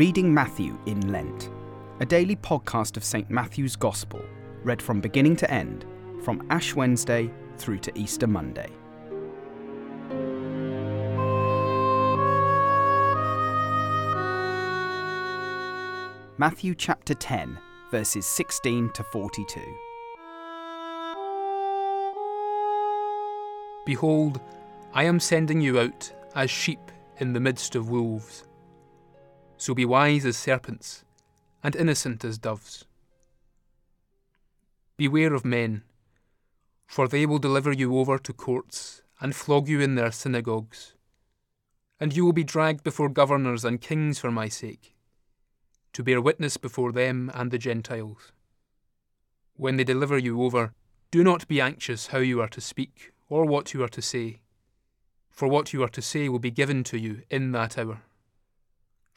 Matthew in Lent, a daily podcast of St. Matthew's Gospel, read from beginning to end, from Ash Wednesday through to Easter Monday. Matthew chapter 10, verses 16 to 42. Behold, I am sending you out as sheep in the midst of wolves. So be wise as serpents, and innocent as doves. Beware of men, for they will deliver you over to courts and flog you in their synagogues. And you will be dragged before governors and kings for my sake, to bear witness before them and the Gentiles. When they deliver you over, do not be anxious how you are to speak or what you are to say, for what you are to say will be given to you in that hour.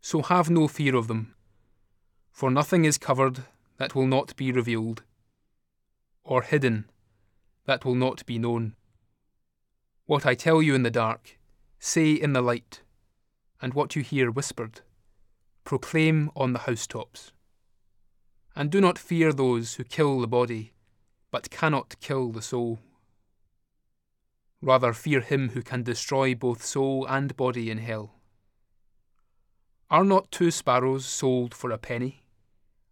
So have no fear of them, for nothing is covered that will not be revealed, or hidden that will not be known. What I tell you in the dark, say in the light, and what you hear whispered, proclaim on the housetops. And do not fear those who kill the body, but cannot kill the soul. Rather fear him who can destroy both soul and body in hell. Are not two sparrows sold for a penny?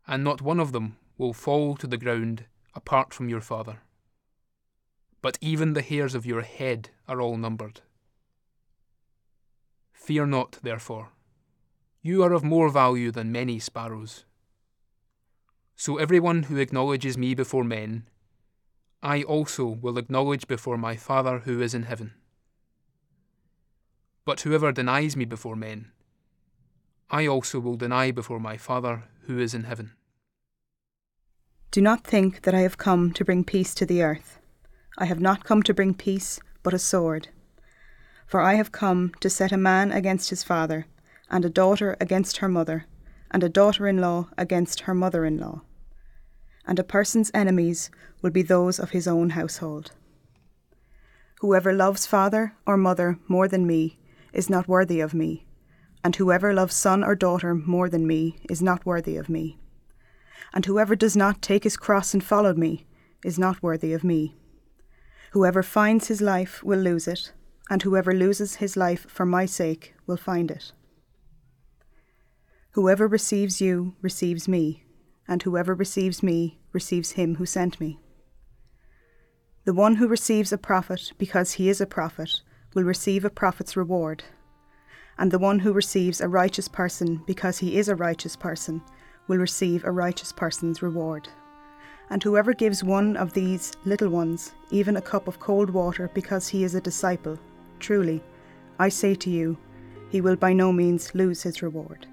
And not one of them will fall to the ground apart from your Father. But even the hairs of your head are all numbered. Fear not, therefore. You are of more value than many sparrows. So everyone who acknowledges me before men, I also will acknowledge before my Father who is in heaven. But whoever denies me before men, I also will deny before my Father who is in heaven. Do not think that I have come to bring peace to the earth. I have not come to bring peace, but a sword. For I have come to set a man against his father, and a daughter against her mother, and a daughter in law against her mother in law. And a person's enemies will be those of his own household. Whoever loves father or mother more than me is not worthy of me and whoever loves son or daughter more than me is not worthy of me. And whoever does not take his cross and follow me is not worthy of me. Whoever finds his life will lose it, and whoever loses his life for my sake will find it. Whoever receives you receives me, and whoever receives me receives him who sent me. The one who receives a prophet because he is a prophet will receive a prophet's reward and the one who receives a righteous person because he is a righteous person will receive a righteous person's reward. And whoever gives one of these little ones even a cup of cold water because he is a disciple, truly, I say to you, he will by no means lose his reward.